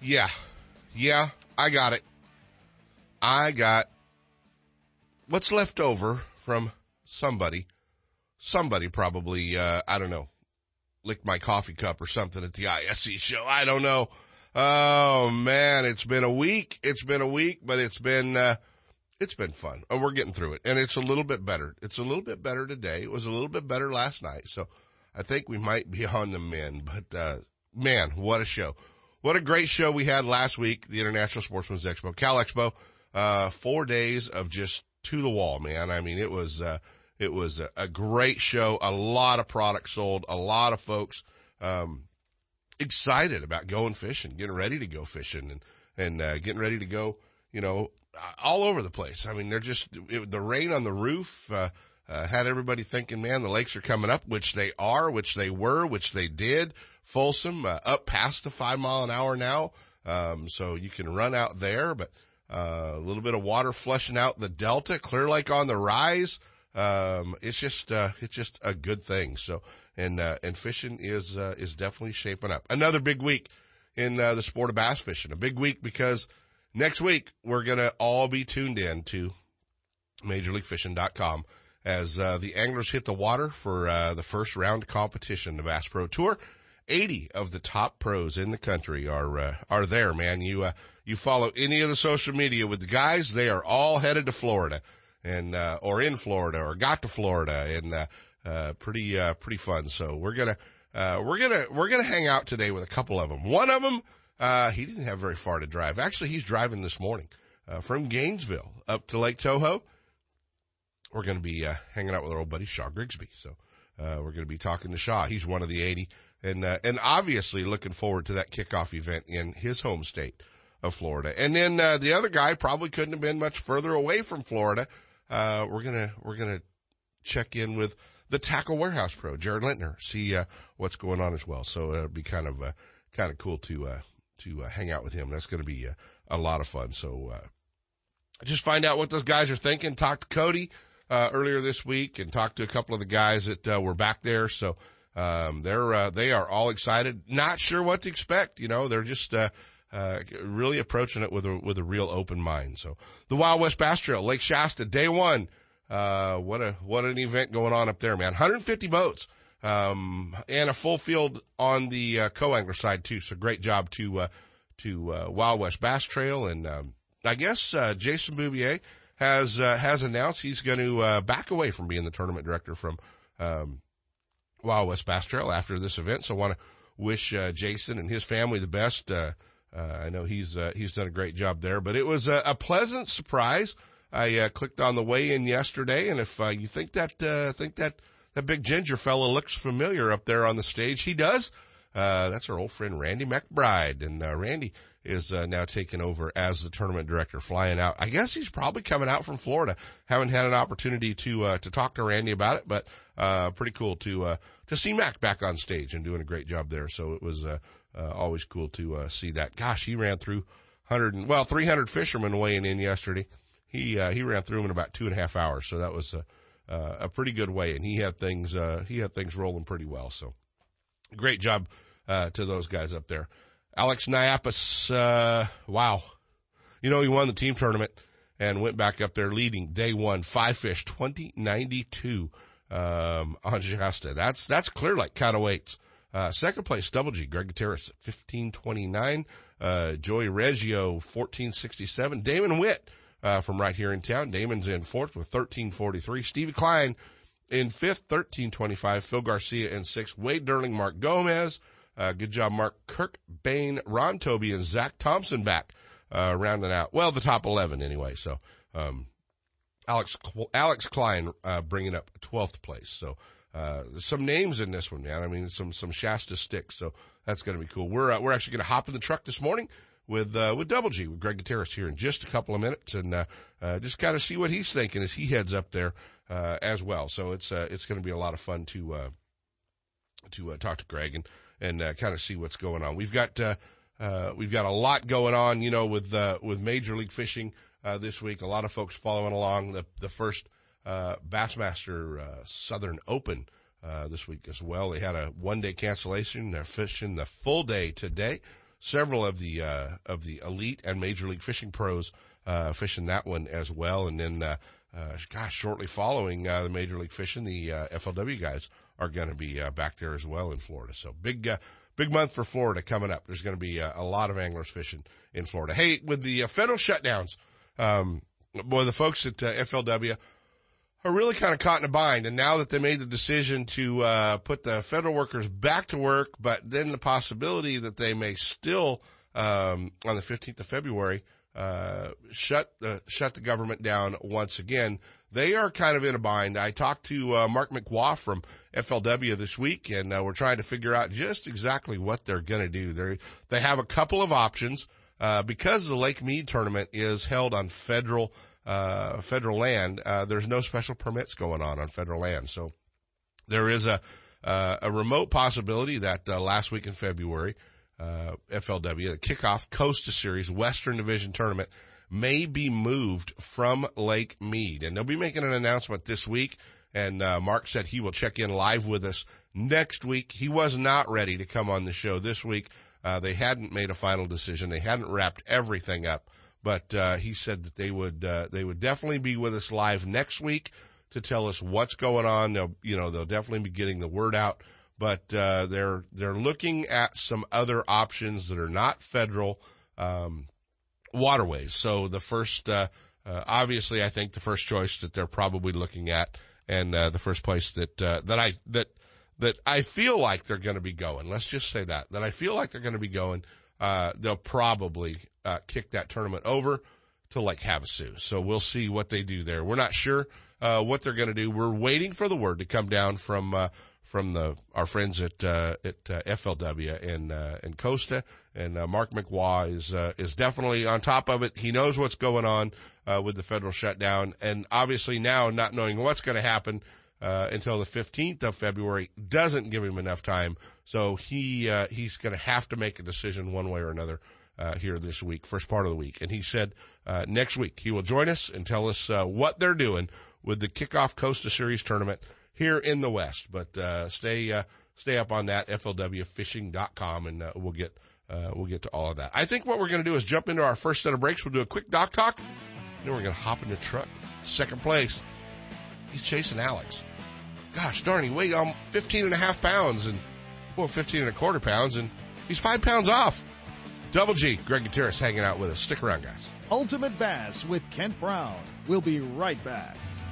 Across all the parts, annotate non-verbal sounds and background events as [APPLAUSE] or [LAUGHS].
Yeah. Yeah, I got it. I got what's left over from somebody. Somebody probably, uh, I don't know, licked my coffee cup or something at the ISE show. I don't know. Oh man, it's been a week. It's been a week, but it's been, uh, it's been fun. And we're getting through it. And it's a little bit better. It's a little bit better today. It was a little bit better last night. So I think we might be on the mend, but, uh, man, what a show. What a great show we had last week, the International Sportsman's Expo, Cal Expo. Uh, four days of just to the wall, man. I mean, it was, uh, it was a, a, great show. A lot of products sold, a lot of folks, um, excited about going fishing, getting ready to go fishing and, and, uh, getting ready to go, you know, all over the place. I mean, they're just, it, the rain on the roof, uh, had everybody thinking, man, the lakes are coming up, which they are, which they were, which they did. Folsom, uh, up past the five mile an hour now. Um, so you can run out there, but, uh, a little bit of water flushing out the Delta, Clear Lake on the rise. Um, it's just, uh, it's just a good thing. So, and, uh, and fishing is, uh, is definitely shaping up. Another big week in, uh, the sport of bass fishing. A big week because next week we're to all be tuned in to MajorLeagueFishing.com as, uh, the anglers hit the water for, uh, the first round competition, the Bass Pro Tour. 80 of the top pros in the country are, uh, are there, man. You, uh, you follow any of the social media with the guys, they are all headed to Florida and, uh, or in Florida or got to Florida and, uh, pretty, uh, pretty fun. So we're gonna, uh, we're gonna, we're gonna hang out today with a couple of them. One of them, uh, he didn't have very far to drive. Actually, he's driving this morning, from Gainesville up to Lake Toho. We're going to be, uh, hanging out with our old buddy Shaw Grigsby. So, uh, we're going to be talking to Shaw. He's one of the 80 and uh, and obviously looking forward to that kickoff event in his home state of Florida. And then uh, the other guy probably couldn't have been much further away from Florida. Uh, we're gonna we're gonna check in with the Tackle Warehouse Pro, Jared Lintner, see uh, what's going on as well. So it'll be kind of kind of cool to uh, to hang out with him. That's going to be a lot of fun. So just find out what those guys are thinking. Talk to Cody earlier this week and talked to a couple of the guys that were back there. So um, they're, uh, they are all excited, not sure what to expect. You know, they're just, uh, uh, really approaching it with a, with a real open mind. So the Wild West Bass Trail, Lake Shasta, day one. Uh, what a, what an event going on up there, man. 150 boats, um, and a full field on the, uh, co-angler side too. So great job to, uh, to, uh, Wild West Bass Trail. And, um, I guess, uh, Jason Bouvier has, uh, has announced he's going to, uh, back away from being the tournament director from, um, Wild West Bass Trail after this event. So I want to wish uh, Jason and his family the best. Uh, uh, I know he's uh, he's done a great job there, but it was a, a pleasant surprise. I clicked on the weigh-in yesterday, and if you think that think that that big ginger fella looks familiar up there on the stage, he does. that's our old friend Randy McBride, and Randy is uh, now taking over as the tournament director, flying out. I guess he's probably coming out from Florida. Haven't had an opportunity to uh, to talk to Randy about it, but uh, pretty cool to uh, to see Mac back on stage and doing a great job there. So it was uh, uh, always cool to uh, see that. Gosh, he ran through hundred well three hundred fishermen weighing in yesterday. He uh, he ran through them in about two and a half hours, so that was a, a pretty good way, and he had things uh, he had things rolling pretty well. So great job uh, to those guys up there. Alex Niapis, uh, wow. You know, he won the team tournament and went back up there leading day one, five fish, 2092, um, on Shasta. That's, that's Clear like of weights. Uh, second place, Double G, Greg Gutierrez, 1529, uh, Joey Reggio, 1467, Damon Witt, uh, from right here in town. Damon's in fourth with 1343, Stevie Klein in fifth, 1325, Phil Garcia in sixth, Wade Durling, Mark Gomez, uh, good job, Mark Kirk, Bain, Ron Toby, and Zach Thompson back, uh, rounding out, well, the top 11 anyway. So, um, Alex, Alex Klein, uh, bringing up 12th place. So, uh, some names in this one, man. I mean, some, some Shasta sticks. So that's going to be cool. We're, uh, we're actually going to hop in the truck this morning with uh, with Double G with Greg Gutierrez here in just a couple of minutes, and uh, uh, just kind of see what he's thinking as he heads up there uh, as well. So it's it's going to be a lot of fun to uh, to talk to Greg and and uh, kind of see what's going on. We've got uh, uh, we've got a lot going on, you know, with uh, with Major League Fishing uh, this week. A lot of folks following along the the first uh, Bassmaster Southern Open uh, this week as well. They had a one day cancellation. They're fishing the full day today. Several of the uh, of the elite and Major League Fishing pros uh, fishing that one as well, and then. Uh, gosh, shortly following uh, the Major League Fishing, the uh, FLW guys are going to be uh, back there as well in Florida. So big, uh, big month for Florida coming up. There's going to be uh, a lot of anglers fishing in Florida. Hey, with the uh, federal shutdowns, um, boy, the folks at uh, FLW are really kind of caught in a bind. And now that they made the decision to uh, put the federal workers back to work, but then the possibility that they may still um, on the 15th of February uh, shut the shut the government down once again. They are kind of in a bind. I talked to uh, Mark McWaugh from FLW this week, and uh, we're trying to figure out just exactly what they're going to do. They they have a couple of options uh, because the Lake Mead tournament is held on federal uh, federal land. Uh, there's no special permits going on on federal land, so there is a a remote possibility that last week in February uh, FLW, the kickoff Costa Series Western Division tournament may be moved from Lake Mead. And they'll be making an announcement this week. And uh, Mark said he will check in live with us next week. He was not ready to come on the show this week. Uh, they hadn't made a final decision. They hadn't wrapped everything up, but uh, he said that they would uh, they would definitely be with us live next week to tell us what's going on. They'll you know they'll definitely be getting the word out but uh, they're they're looking at some other options that are not federal um, waterways. So the first, uh, uh, obviously, I think the first choice that they're probably looking at, and uh, the first place that uh, that I that that I feel like they're going to be going. Let's just say that that I feel like they're going to be going. Uh, they'll probably kick that tournament over to Lake Havasu. So we'll see what they do there. We're not sure what they're going to do. We're waiting for the word to come down from from the our friends at uh, at uh, FLW in uh, in Costa, and uh, Mark McWaugh is uh, is definitely on top of it. He knows what's going on uh, with the federal shutdown, and obviously now not knowing what's going to happen until the fifteenth of February doesn't give him enough time. So he he's going to have to make a decision one way or another. here this week, first part of the week, and he said next week he will join us and tell us what they're doing with the kickoff Costa Series tournament here in the West. But uh, stay uh, stay up on that flwfishing.com, and uh, we'll get uh, we'll get to all of that. I think what we're going to do is jump into our first set of breaks. We'll do a quick dock talk, then we're going to hop in the truck. Second place, he's chasing Alex. Gosh darn, he weighed um, 15 and a half pounds and well, 15 and a quarter pounds, and he's five pounds off. Double G, Greg Gutierrez hanging out with us. Stick around, guys. Ultimate Bass with Kent Brown. We'll be right back.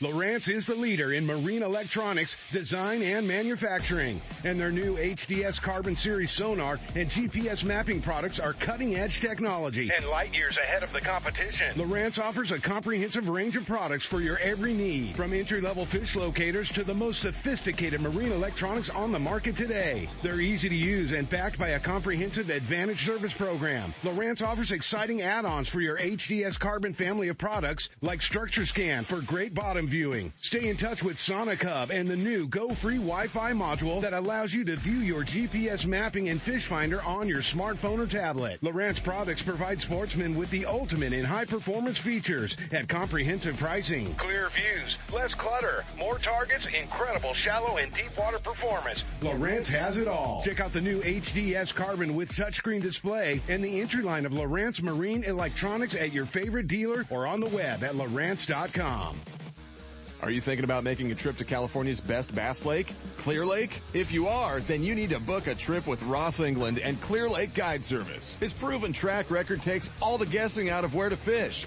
Lowrance is the leader in marine electronics, design, and manufacturing. And their new HDS Carbon Series sonar and GPS mapping products are cutting edge technology and light years ahead of the competition. Lowrance offers a comprehensive range of products for your every need, from entry level fish locators to the most sophisticated marine electronics on the market today. They're easy to use and backed by a comprehensive Advantage service program. Lowrance offers exciting add ons for your HDS Carbon family of products like Structure Scan for great bottom viewing. Stay in touch with Sonic Hub and the new Go Free Wi-Fi module that allows you to view your GPS mapping and fish finder on your smartphone or tablet. Lowrance products provide sportsmen with the ultimate in high performance features at comprehensive pricing. Clear views, less clutter, more targets, incredible shallow and deep water performance. Lowrance has it all. Check out the new HDS Carbon with touchscreen display and the entry line of Lowrance Marine Electronics at your favorite dealer or on the web at Lowrance.com. Are you thinking about making a trip to California's best bass lake, Clear Lake? If you are, then you need to book a trip with Ross England and Clear Lake Guide Service. His proven track record takes all the guessing out of where to fish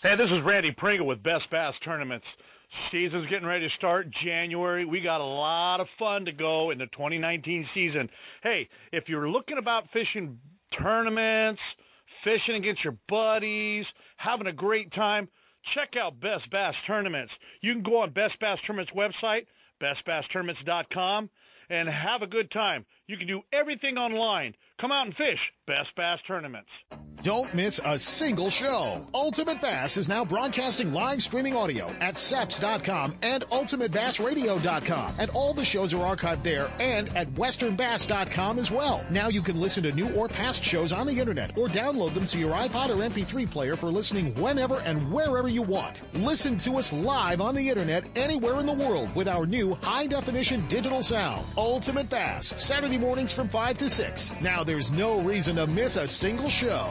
Hey, this is Randy Pringle with Best Bass Tournaments. Season's getting ready to start January. We got a lot of fun to go in the 2019 season. Hey, if you're looking about fishing tournaments, fishing against your buddies, having a great time, check out Best Bass Tournaments. You can go on Best Bass Tournaments website, bestbasstournaments.com, and have a good time. You can do everything online. Come out and fish. Best Bass Tournaments. Don't miss a single show. Ultimate Bass is now broadcasting live streaming audio at seps.com and ultimatebassradio.com. And all the shows are archived there and at westernbass.com as well. Now you can listen to new or past shows on the internet or download them to your iPod or MP3 player for listening whenever and wherever you want. Listen to us live on the internet anywhere in the world with our new high definition digital sound. Ultimate Bass, Saturday mornings from 5 to 6. Now there's no reason to miss a single show.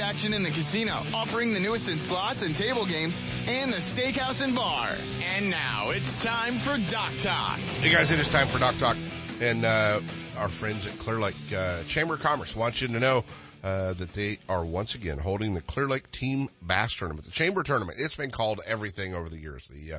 action in the casino, offering the newest in slots and table games, and the steakhouse and bar. And now it's time for Dock Talk. Hey guys, it is time for Dock Talk. And uh, our friends at Clear Lake uh, Chamber of Commerce want you to know uh, that they are once again holding the Clear Lake Team Bass Tournament, the Chamber Tournament. It's been called everything over the years. The uh,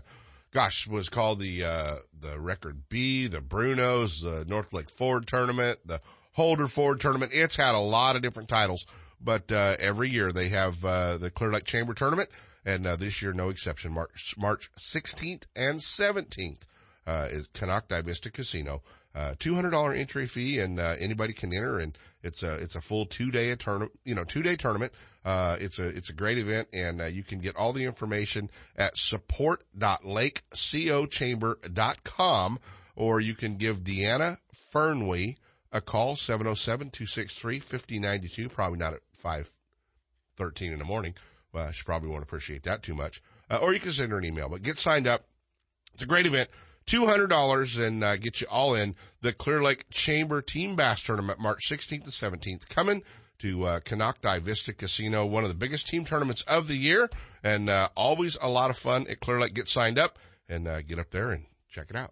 gosh was called the uh, the Record B, the Brunos, the North Lake Ford Tournament, the Holder Ford Tournament. It's had a lot of different titles, but uh, every year they have uh, the Clear Lake Chamber Tournament, and uh, this year no exception. March March 16th and 17th uh, is Konocti Vista Casino. Uh, $200 entry fee and, uh, anybody can enter and it's a, it's a full two day tournament, you know, two day tournament. Uh, it's a, it's a great event and, you can get all the information at support.lakecochamber.com or you can give Deanna Fernwey a call, 707-263-5092, probably not at 513 in the morning. Well, she probably won't appreciate that too much. Uh, or you can send her an email, but get signed up. It's a great event. $200 and uh, get you all in the Clear Lake Chamber Team Bass Tournament, March 16th to 17th, coming to uh, Vista Casino, one of the biggest team tournaments of the year, and uh, always a lot of fun at Clear Lake. Get signed up and uh, get up there and check it out.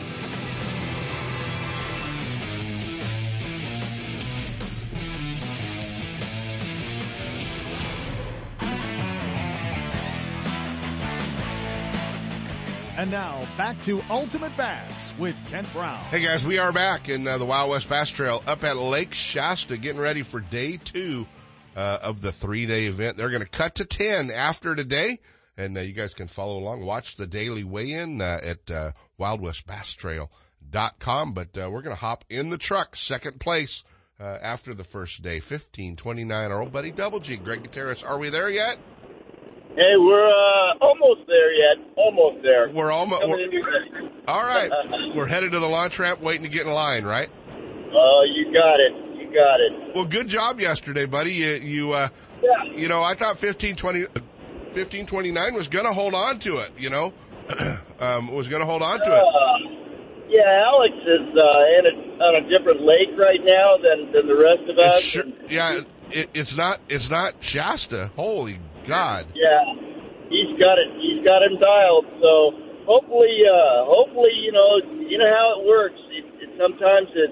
And now back to Ultimate Bass with Kent Brown. Hey guys, we are back in uh, the Wild West Bass Trail up at Lake Shasta, getting ready for day two uh, of the three day event. They're going to cut to 10 after today. And uh, you guys can follow along, watch the daily weigh-in uh, at uh, wildwestbasstrail.com. But uh, we're going to hop in the truck, second place uh, after the first day, 1529. Our old buddy Double G, Greg Gutierrez. Are we there yet? Hey, we're uh, almost there yet. Almost there. We're almost. Coming We're, in here. all right. [LAUGHS] we're headed to the launch ramp, waiting to get in line, right? Oh, you got it. You got it. Well, good job yesterday, buddy. You, you, uh, Yeah. you know, I thought 1520, 1529 was going to hold on to it, you know, [CLEARS THROAT] um, was going to hold on to it. Uh, yeah, Alex is uh, in a, on a different lake right now than, than the rest of us. It's sure, yeah, it, it's not it's not Shasta. Holy God! Yeah, he's got it. He's got him dialed. So hopefully, uh, hopefully, you know, you know how it works. It, it sometimes it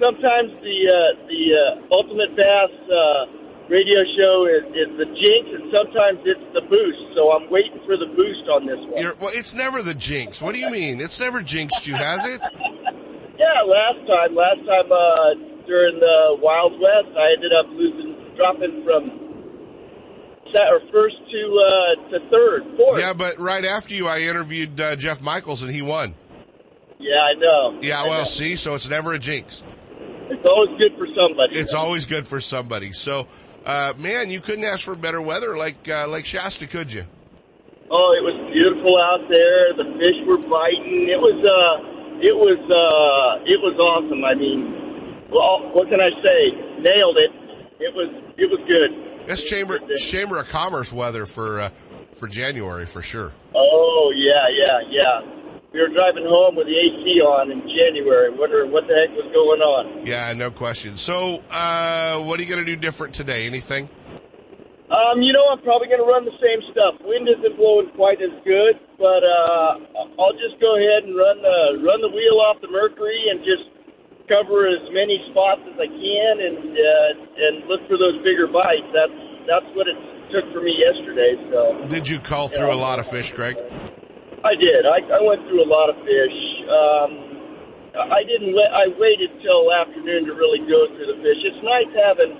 sometimes the uh, the uh, ultimate bass. Uh, radio show is, is the jinx, and sometimes it's the boost. So I'm waiting for the boost on this one. You're, well, it's never the jinx. What do you mean? It's never jinxed you, has it? [LAUGHS] yeah, last time, last time uh, during the Wild West, I ended up losing, dropping from or first to uh, to third, fourth. Yeah, but right after you, I interviewed uh, Jeff Michaels, and he won. Yeah, I know. Yeah, well, see, so it's never a jinx. It's always good for somebody. It's always good for somebody. So uh, man, you couldn't ask for better weather like uh, Lake Shasta, could you? Oh, it was beautiful out there. The fish were biting. It was uh, it was uh, it was awesome. I mean, well, what can I say? Nailed it. It was it was good. That's chamber chamber of commerce weather for uh, for January for sure. Oh yeah, yeah, yeah we were driving home with the AC on in January, wondering what the heck was going on. Yeah, no question. So, uh, what are you going to do different today? Anything? Um, you know, I'm probably going to run the same stuff. Wind isn't blowing quite as good, but uh, I'll just go ahead and run the run the wheel off the Mercury and just cover as many spots as I can and uh, and look for those bigger bites. That's that's what it took for me yesterday. So, did you call through you know, a lot of fish, Greg? I did. I, I went through a lot of fish. Um, I didn't. I waited till afternoon to really go through the fish. It's nice having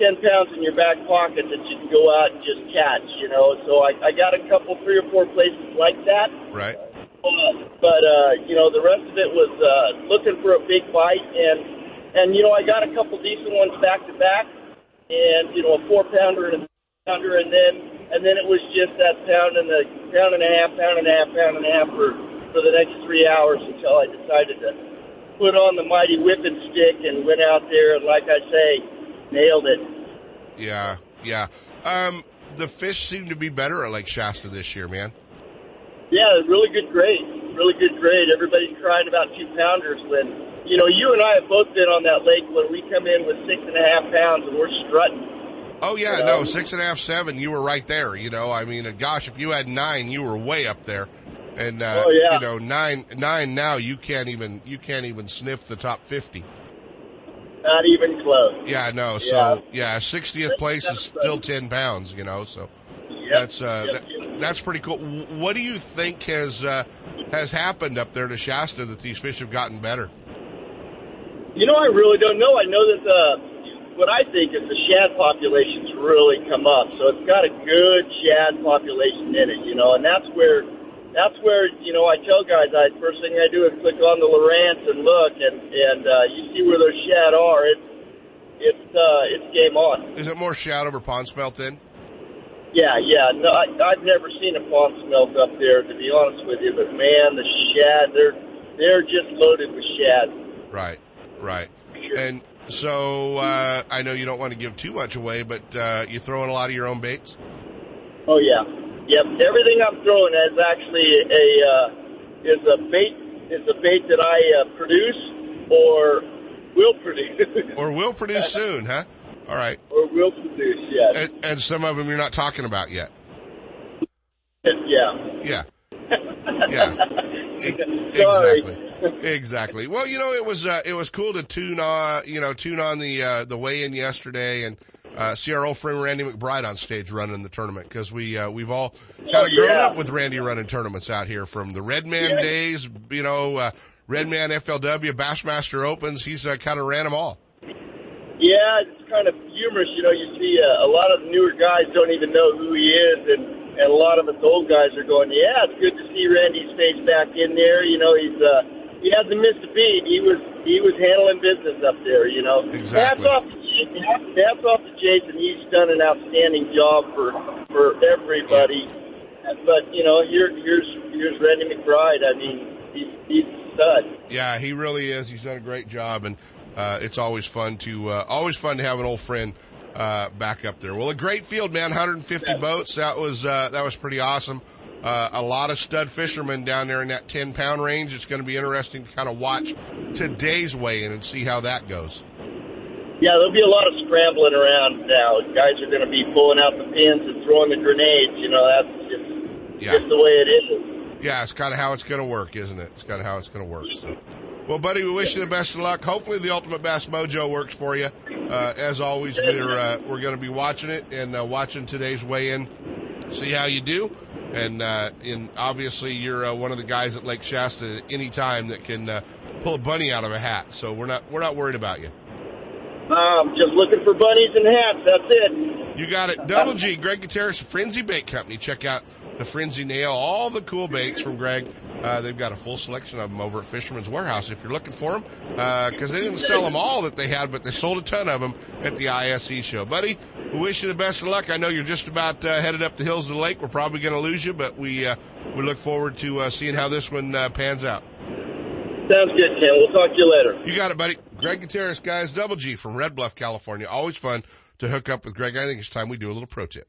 ten pounds in your back pocket that you can go out and just catch. You know. So I, I got a couple, three or four places like that. Right. But uh, you know, the rest of it was uh, looking for a big bite, and and you know, I got a couple decent ones back to back, and you know, a four pounder and a pounder, and then and then it was just that pound and a pound and a half, pound and a half, pound and a half for for the next three hours until I decided to put on the mighty whipping stick and went out there and, like I say, nailed it. Yeah, yeah. Um, the fish seem to be better at Lake Shasta this year, man. Yeah, really good grade. Really good grade. Everybody's crying about two pounders when you know you and I have both been on that lake when we come in with six and a half pounds and we're strutting Oh yeah, no, six and a half, seven. You were right there. You know, I mean, gosh, if you had nine, you were way up there. And uh, oh, yeah. you know, nine, nine now, you can't even, you can't even sniff the top fifty. Not even close. Yeah, no. So yeah, sixtieth place is still ten pounds. You know, so yep. that's uh, yep. that, that's pretty cool. What do you think has uh, has happened up there to Shasta that these fish have gotten better? You know, I really don't know. I know that the what I think is the shad population's really come up. So it's got a good shad population in it, you know, and that's where that's where you know I tell guys I first thing I do is click on the Lowrance and look, and and uh, you see where those shad are. It's it's uh, it's game on. Is it more shad over pond smelt then? Yeah, yeah. No, I, I've never seen a pond smelt up there to be honest with you, but man, the shad they're they're just loaded with shad. Right, right. Sure. And so uh, I know you don't want to give too much away, but uh, you throwing a lot of your own baits. Oh yeah, yep. Everything I'm throwing is actually a uh, is a bait is a bait that I uh, produce or will produce or will produce [LAUGHS] soon, huh? All right. Or will produce, yes. And, and some of them you're not talking about yet. Yeah. Yeah. [LAUGHS] Yeah. exactly exactly. Well, you know, it was uh, it was cool to tune on you know tune on the uh, the weigh in yesterday and uh, see our old friend Randy McBride on stage running the tournament because we uh, we've all kind of oh, grown yeah. up with Randy running tournaments out here from the Redman Yeah. days. You know, uh, Redman FLW Bassmaster Opens. He's uh, kind of ran them all. Yeah, it's kind of humorous. You know, you see uh, a lot of newer guys don't even know who he is, and and a lot of us old guys are going, yeah, it's good to see Randy's face back in there. You know, he's uh, he hasn't missed a beat. He was he was handling business up there. You know, Exactly. hats off to Jason. Hats off to Jason. He's done an outstanding job for for everybody. But you know, here here's here's Randy McBride. I mean, he's he's a stud. Yeah, he really is. He's done a great job, and uh, it's always fun to uh, always fun to have an old friend uh, back up there. Well, a great field, man. 150 boats. That was uh, that was pretty awesome. uh, a lot of stud fishermen down there in that 10 pound range. It's going to be interesting to kind of watch today's weigh-in and see how that goes. Yeah, there'll be a lot of scrambling around now. Guys are going to be pulling out the pins and throwing the grenades. You know, that's just, yeah. just the way it is. Yeah, it's kind of how it's going to work, isn't it? It's kind of how it's going to work. So. Well, buddy, we wish you the best of luck. Hopefully, the Ultimate Bass Mojo works for you. Uh, as always, we're uh, we're going to be watching it and uh, watching today's weigh-in. See how you do, and uh, and obviously you're uh, one of the guys at Lake Shasta at any time that can uh, pull a bunny out of a hat. So we're not we're not worried about you. Um, just looking for bunnies and hats. That's it. You got it. Double G, Greg Gutierrez, Frenzy Bait Company. Check out the Frenzy Nail, all the cool baits from Greg. Uh, they've got a full selection of them over at Fisherman's Warehouse if you're looking for them. Because uh, they didn't sell them all that they had, but they sold a ton of them at the ISE show. Buddy, we wish you the best of luck. I know you're just about uh, headed up the hills of the lake. We're probably going to lose you, but we uh, we look forward to uh, seeing how this one uh, pans out. Sounds good, Ken. We'll talk to you later. You got it, buddy. Greg Gutierrez, guys, Double G from Red Bluff, California. Always fun to hook up with Greg. I think it's time we do a little pro tip.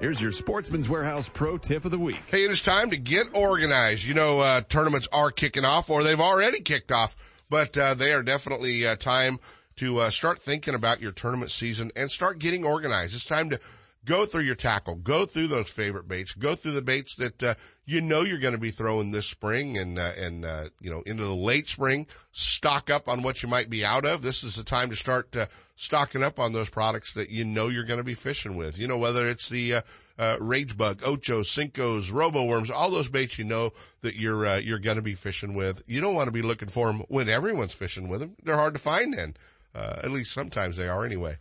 Here's your Sportsman's Warehouse Pro Tip of the Week. Hey, it is time to get organized. You know, uh, tournaments are kicking off or they've already kicked off, but, uh, they are definitely, uh, time to, uh, start thinking about your tournament season and start getting organized. It's time to go through your tackle, go through those favorite baits, go through the baits that, uh, you know you're going to be throwing this spring and, uh, and, uh, you know, into the late spring, stock up on what you might be out of. This is the time to start, uh, stocking up on those products that you know you're going to be fishing with. You know, whether it's the, uh, uh, rage bug, ocho, cinco's, robo worms, all those baits you know that you're, uh, you're going to be fishing with. You don't want to be looking for them when everyone's fishing with them. They're hard to find then. At least sometimes they are anyway.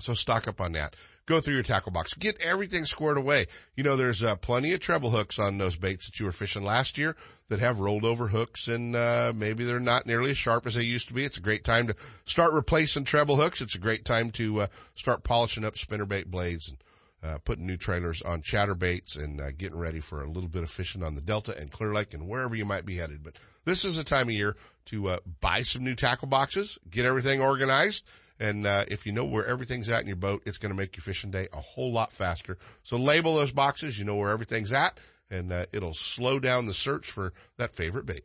So stock up on that go through your tackle box, get everything squared away. You know, there's uh, plenty of treble hooks on those baits that you were fishing last year that have rolled over hooks and, uh, maybe they're not nearly as sharp as they used to be. It's a great time to start replacing treble hooks. It's a great time to, uh, start polishing up spinnerbait blades and, uh, putting new trailers on chatterbaits and uh, getting ready for a little bit of fishing on the Delta and Clear Lake and wherever you might be headed. But this is a time of year to uh, buy some new tackle boxes, get everything organized, and uh, if you know where everything's at in your boat, it's going to make your fishing day a whole lot faster. So label those boxes. You know where everything's at, and uh, it'll slow down the search for that favorite bait.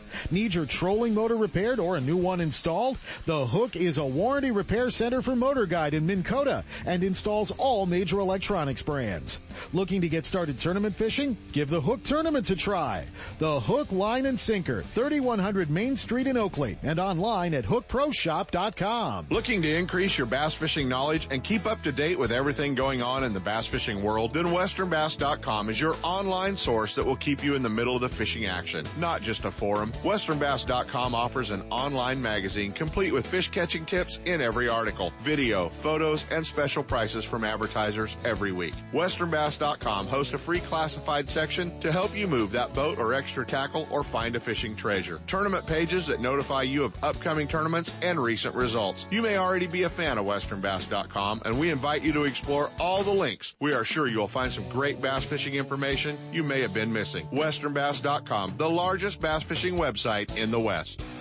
Need your trolling motor repaired or a new one installed? The Hook is a warranty repair center for Motor Guide in Minn Kota and installs all major electronics brands. Looking to get started tournament fishing? Give the Hook tournaments a try. The Hook Line and Sinker, 3100 Main Street in Oakley and online at hookproshop.com. Looking to increase your bass fishing knowledge and keep up to date with everything going on in the bass fishing world? Then westernbass.com is your online source that will keep you in the middle of the fishing action, not just a forum. westernbass.com offers an online magazine complete with fish catching tips in every article, video, photos, and special prices from advertisers every week. westernbass.com hosts a free classified section to help you move that boat or extra tackle or find a fishing treasure. Tournament pages that notify you of upcoming tournaments and recent results. You may already be a fan of westernbass.com and we invite you to explore all the links. We are sure you'll find some great bass fishing information you may have been missing. westernbass.com, the largest bass fishing website in the West.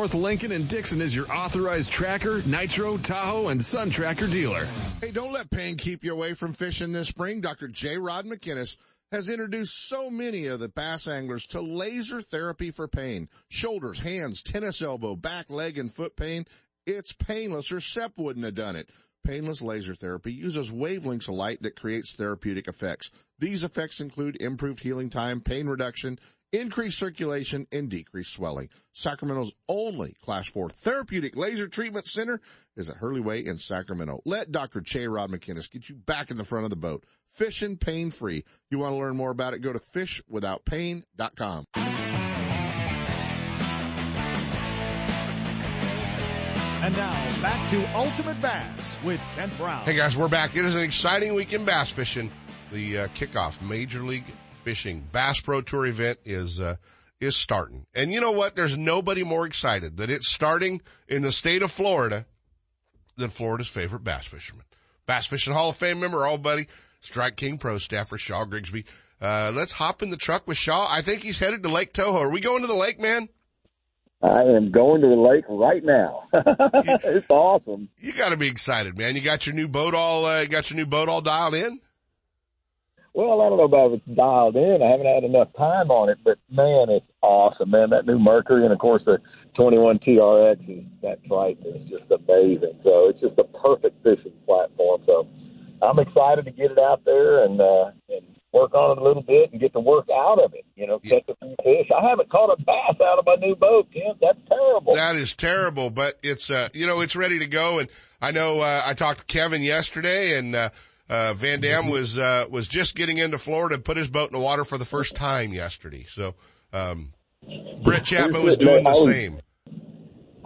North Lincoln and Dixon is your authorized tracker, Nitro, Tahoe, and Sun Tracker dealer. Hey, don't let pain keep you away from fishing this spring. Dr. J. Rod McInnes has introduced so many of the bass anglers to laser therapy for pain. Shoulders, hands, tennis elbow, back, leg, and foot pain. It's painless or SEP wouldn't have done it. Painless laser therapy uses wavelengths of light that creates therapeutic effects. These effects include improved healing time, pain reduction, increased circulation, and decreased swelling. Sacramento's only Class 4 therapeutic laser treatment center is at Hurley Way in Sacramento. Let Dr. J. Rod McInnes get you back in the front of the boat. Fishing pain free. You want to learn more about it? Go to fishwithoutpain.com. And now back to Ultimate Bass with Kent Brown. Hey guys, we're back. It is an exciting week in bass fishing. The uh, kickoff Major League Fishing Bass Pro Tour event is uh, is starting. And you know what? There's nobody more excited that it's starting in the state of Florida than Florida's favorite bass fisherman. Bass Fishing Hall of Fame member, old buddy, Strike King Pro staffer Shaw Grigsby. Uh, let's hop in the truck with Shaw. I think he's headed to Lake Toho. Are we going to the lake, man? I am going to the lake right now. [LAUGHS] it's awesome. You got to be excited, man. You got your new boat all, uh, got your new boat all dialed in? Well, I don't know about if it's dialed in. I haven't had enough time on it, but man, it's awesome, man. That new Mercury and of course the 21 TRX is that Triton is just amazing. So it's just a perfect fishing platform. So I'm excited to get it out there and uh, and work on it a little bit and get the work out of it. You know, catch a few fish. I haven't caught a bass out of my new boat, Kim. That's terrible. That is terrible, but it's uh, you know, it's ready to go. And I know uh, I talked to Kevin yesterday and. Uh, uh, Van Dam was, uh, was just getting into Florida and put his boat in the water for the first time yesterday. So, um, Brett Chapman was doing the same.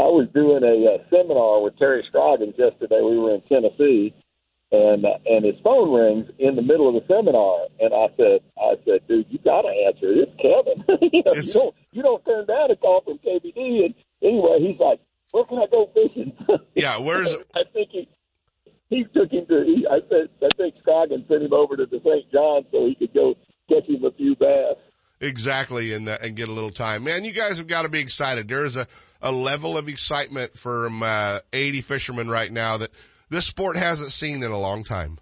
I was doing a, uh, seminar with Terry Scroggins yesterday. We were in Tennessee and, uh, and his phone rings in the middle of the seminar. And I said, I said, dude, you got to answer. It's Kevin. [LAUGHS] you, know, you don't, you don't turn down a call from KVD. And anyway, he's like, where can I go fishing? [LAUGHS] Yeah. Where's, I think he, he took him to. He, I said, I think Scroggins sent him over to the St. John so he could go catch him a few bass. Exactly, and uh, and get a little time. Man, you guys have got to be excited. There's a a level of excitement from uh, 80 fishermen right now that this sport hasn't seen in a long time.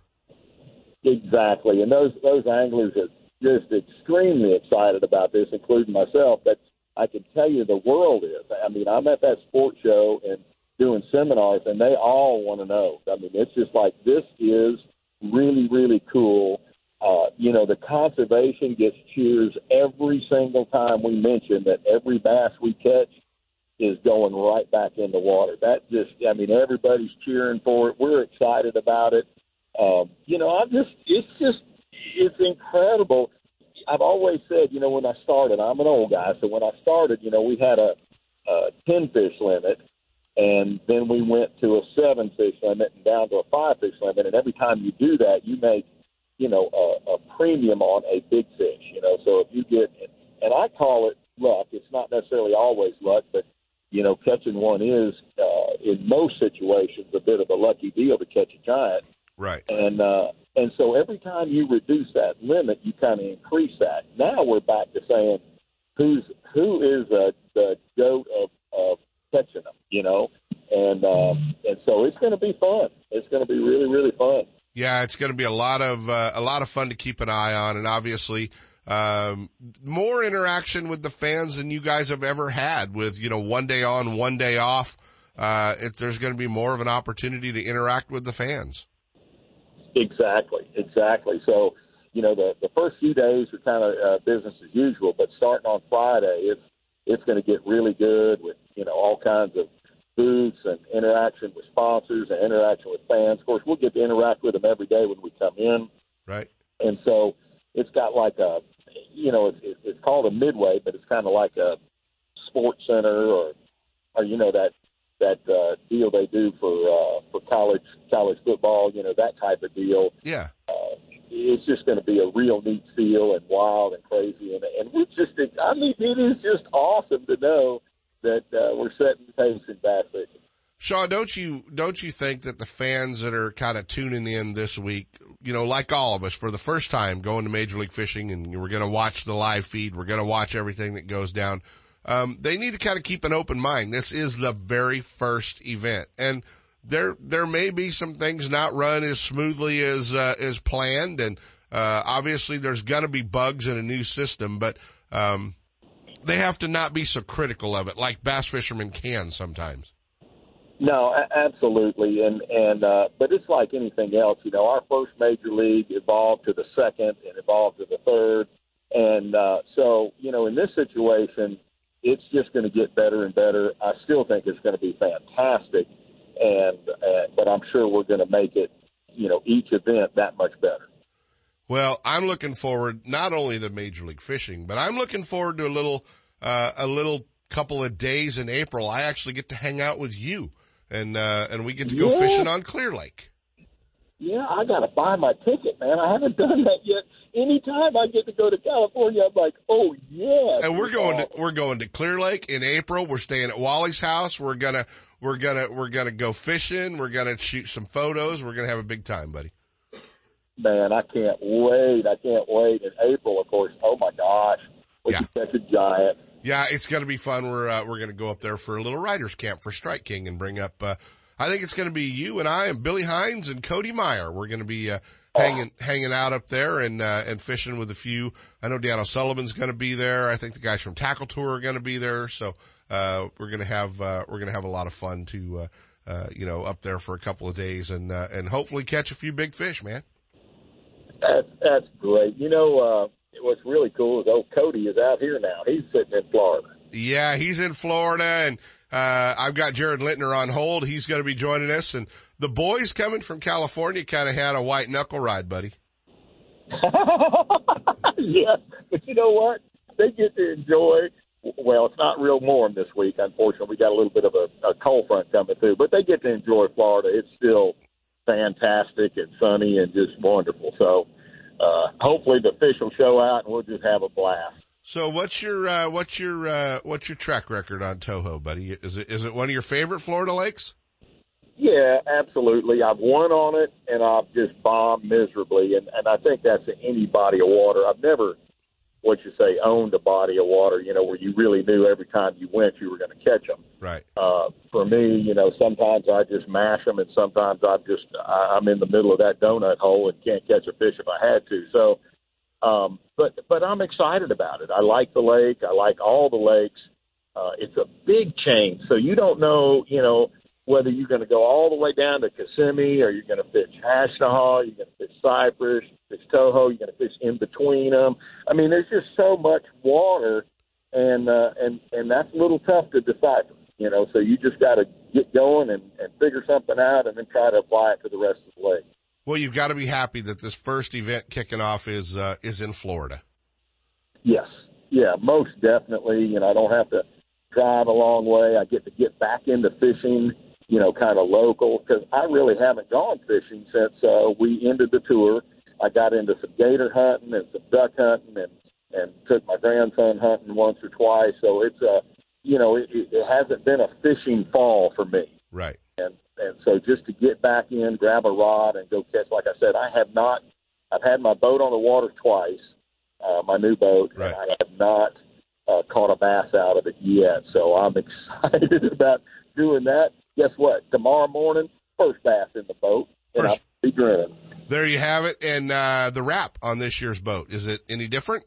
Exactly, and those those anglers are just extremely excited about this, including myself. But I can tell you, the world is. I mean, I'm at that sports show and doing seminars, and they all want to know. I mean, it's just like this is really, really cool. Uh, you know, the conservation gets cheers every single time we mention that every bass we catch is going right back in the water. That just, I mean, everybody's cheering for it. We're excited about it. Um, you know, I'm just, it's just, it's incredible. I've always said, you know, when I started, I'm an old guy, so when I started, you know, we had a, a 10 fish limit and then we went to a seven fish limit and down to a five fish limit. And every time you do that, you make, you know, a, a premium on a big fish. You know, so if you get, and I call it luck. It's not necessarily always luck, but you know, catching one is uh, in most situations a bit of a lucky deal to catch a giant. Right. And uh, and so every time you reduce that limit, you kind of increase that. Now we're back to saying who's who is uh, the goat of, of catching them, you know, and um, and so it's going to be fun. It's going to be really really fun. Yeah, it's going to be a lot of uh, a lot of fun to keep an eye on, and obviously um, more interaction with the fans than you guys have ever had. With you know one day on, one day off, uh, it, there's going to be more of an opportunity to interact with the fans. Exactly, exactly. So you know the the first few days are kind of uh, business as usual, but starting on Friday, it's it's going to get really good with you know all kinds of booths and interaction with sponsors and interaction with fans. Of course, we'll get to interact with them every day when we come in. Right. And so it's got like a, you know, it's, it's called a midway, but it's kind of like a sports center or, or you know that that uh, deal they do for uh, for college college football, you know that type of deal. Yeah. It's just going to be a real neat feel and wild and crazy, and and we just, I mean, it is just awesome to know that uh, we're setting the pace in fishing. Sean, don't you don't you think that the fans that are kind of tuning in this week, you know, like all of us, for the first time going to Major League Fishing, and we're going to watch the live feed, we're going to watch everything that goes down. Um, they need to kind of keep an open mind. This is the very first event, and there there may be some things not run as smoothly as uh, as planned, and uh, obviously there's going to be bugs in a new system, but um, they have to not be so critical of it, like bass fishermen can sometimes. No, absolutely, and and uh, but it's like anything else. You know, our first major league evolved to the second, and evolved to the third, and uh, so you know, in this situation, it's just going to get better and better. I still think it's going to be fantastic, and uh, but I'm sure we're going to make it, you know, each event that much better. Well, I'm looking forward not only to Major League Fishing, but I'm looking forward to a little, uh, a little couple of days in April. I actually get to hang out with you and, uh, and we get to go yeah. fishing on Clear Lake. Yeah, I got to buy my ticket, man. I haven't [LAUGHS] done that yet. Anytime I get to go to California, I'm like, oh yeah. And we're going to, we're going to Clear Lake in April. We're staying at Wally's house. We're gonna, we're gonna, we're gonna go fishing. We're gonna shoot some photos. We're gonna have a big time, buddy man, I can't wait. I can't wait. In April, of course. Oh my gosh, we yeah. catch a giant. Yeah, it's to be fun. We're uh, we're to go up there for a little writers camp for Strike King and bring up. Uh, I think it's to be you and I and Billy Hines and Cody Meyer. We're to be uh, hanging hanging out up there and uh, and fishing with a few. I know Dan O'Sullivan's going to be there. I think the guys from Tackle Tour are going to be there. So uh, we're going to have uh, we're to have a lot of fun to uh, uh, you know up there for a couple of days and uh, and hopefully catch a few big fish, man. That's that's great. You know, uh, what's really cool is old Cody is out here now. He's sitting in Florida. Yeah, he's in Florida, and uh, I've got Jared Lintner on hold. He's going to be joining us, and the boys coming from California kind of had a white knuckle ride, buddy. [LAUGHS] [LAUGHS] yeah, but you know what? They get to enjoy. Well, it's not real warm this week, unfortunately. We got a little bit of a, a cold front coming through, but they get to enjoy Florida. It's still fantastic and sunny and just wonderful. So uh, hopefully the fish will show out and we'll just have a blast. So what's your uh, what's your uh, what's your track record on Toho, buddy? Is it is it one of your favorite Florida lakes? Yeah, absolutely. I've won on it and I've just bombed miserably, and and I think that's in any body of water. I've never what you say owned a body of water, you know, where you really knew every time you went you were going to catch them. Right. Uh, for me, you know, sometimes I just mash them, and sometimes I'm just I, I'm in the middle of that donut hole and can't catch a fish if I had to. So, um, but but I'm excited about it. I like the lake. I like all the lakes. Uh, it's a big change, so you don't know, you know whether you're going to go all the way down to Kissimmee or you're going to fish Hashtag, you're going to fish Cypress, fish Toho, you're going to fish in between them. I mean, there's just so much water, and uh, and and that's a little tough to decipher. You know, so you just got to get going and, and figure something out, and then try to apply it to the rest of the lake. Well, you've got to be happy that this first event kicking off is uh, is in Florida. Yes, yeah, most definitely. You know, I don't have to drive a long way. I get to get back into fishing you know, kind of local because I really haven't gone fishing since uh, we ended the tour. I got into some gator hunting and some duck hunting and and took my grandson hunting once or twice. So it's a, you know, it, it hasn't been a fishing fall for me. Right. And and so just to get back in, grab a rod, and go catch. Like I said, I have not. I've had my boat on the water twice, uh, my new boat, Right. and I have not uh, caught a bass out of it yet. So I'm [LAUGHS] excited about doing that. Guess what? Tomorrow morning, first bass in the boat, and First- I'll be grinning. There you have it. And, uh, the wrap on this year's boat. Is it any different?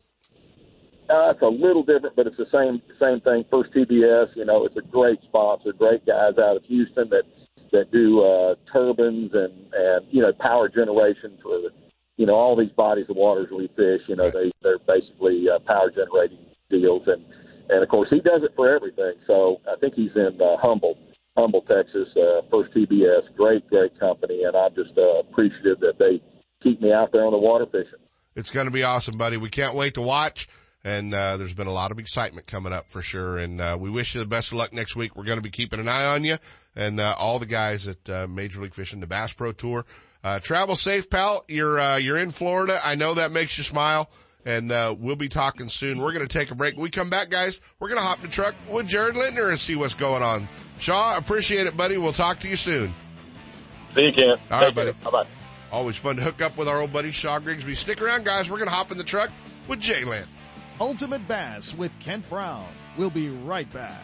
Uh, it's a little different, but it's the same same thing. First TBS, you know, it's a great sponsor, great guys out of Houston that that do uh, turbines and and you know power generation for you know all these bodies of waters we fish. You know, they they're basically uh, power generating deals, and and of course he does it for everything. So I think he's in uh, Humble, Humble, Texas. Uh, First TBS, great great company, and I'm just uh, appreciative that they keep me out there on the water fishing. It's going to be awesome, buddy. We can't wait to watch. And, uh, there's been a lot of excitement coming up for sure. And, uh, we wish you the best of luck next week. We're going to be keeping an eye on you and, uh, all the guys at, uh, Major League Fishing, the Bass Pro Tour. Uh, travel safe, pal. You're, uh, you're in Florida. I know that makes you smile. And, uh, we'll be talking soon. We're going to take a break. When we come back, guys, we're going to hop in the truck with Jared Lintner and see what's going on. Shaw, appreciate it, buddy. We'll talk to you soon. See you, Ken. All right, buddy. Bye bye. Always fun to hook up with our old buddy Shaw Grigsby. Stick around, guys. We're going to hop in the truck with Jay Lint. Ultimate Bass with Kent Brown. We'll be right back.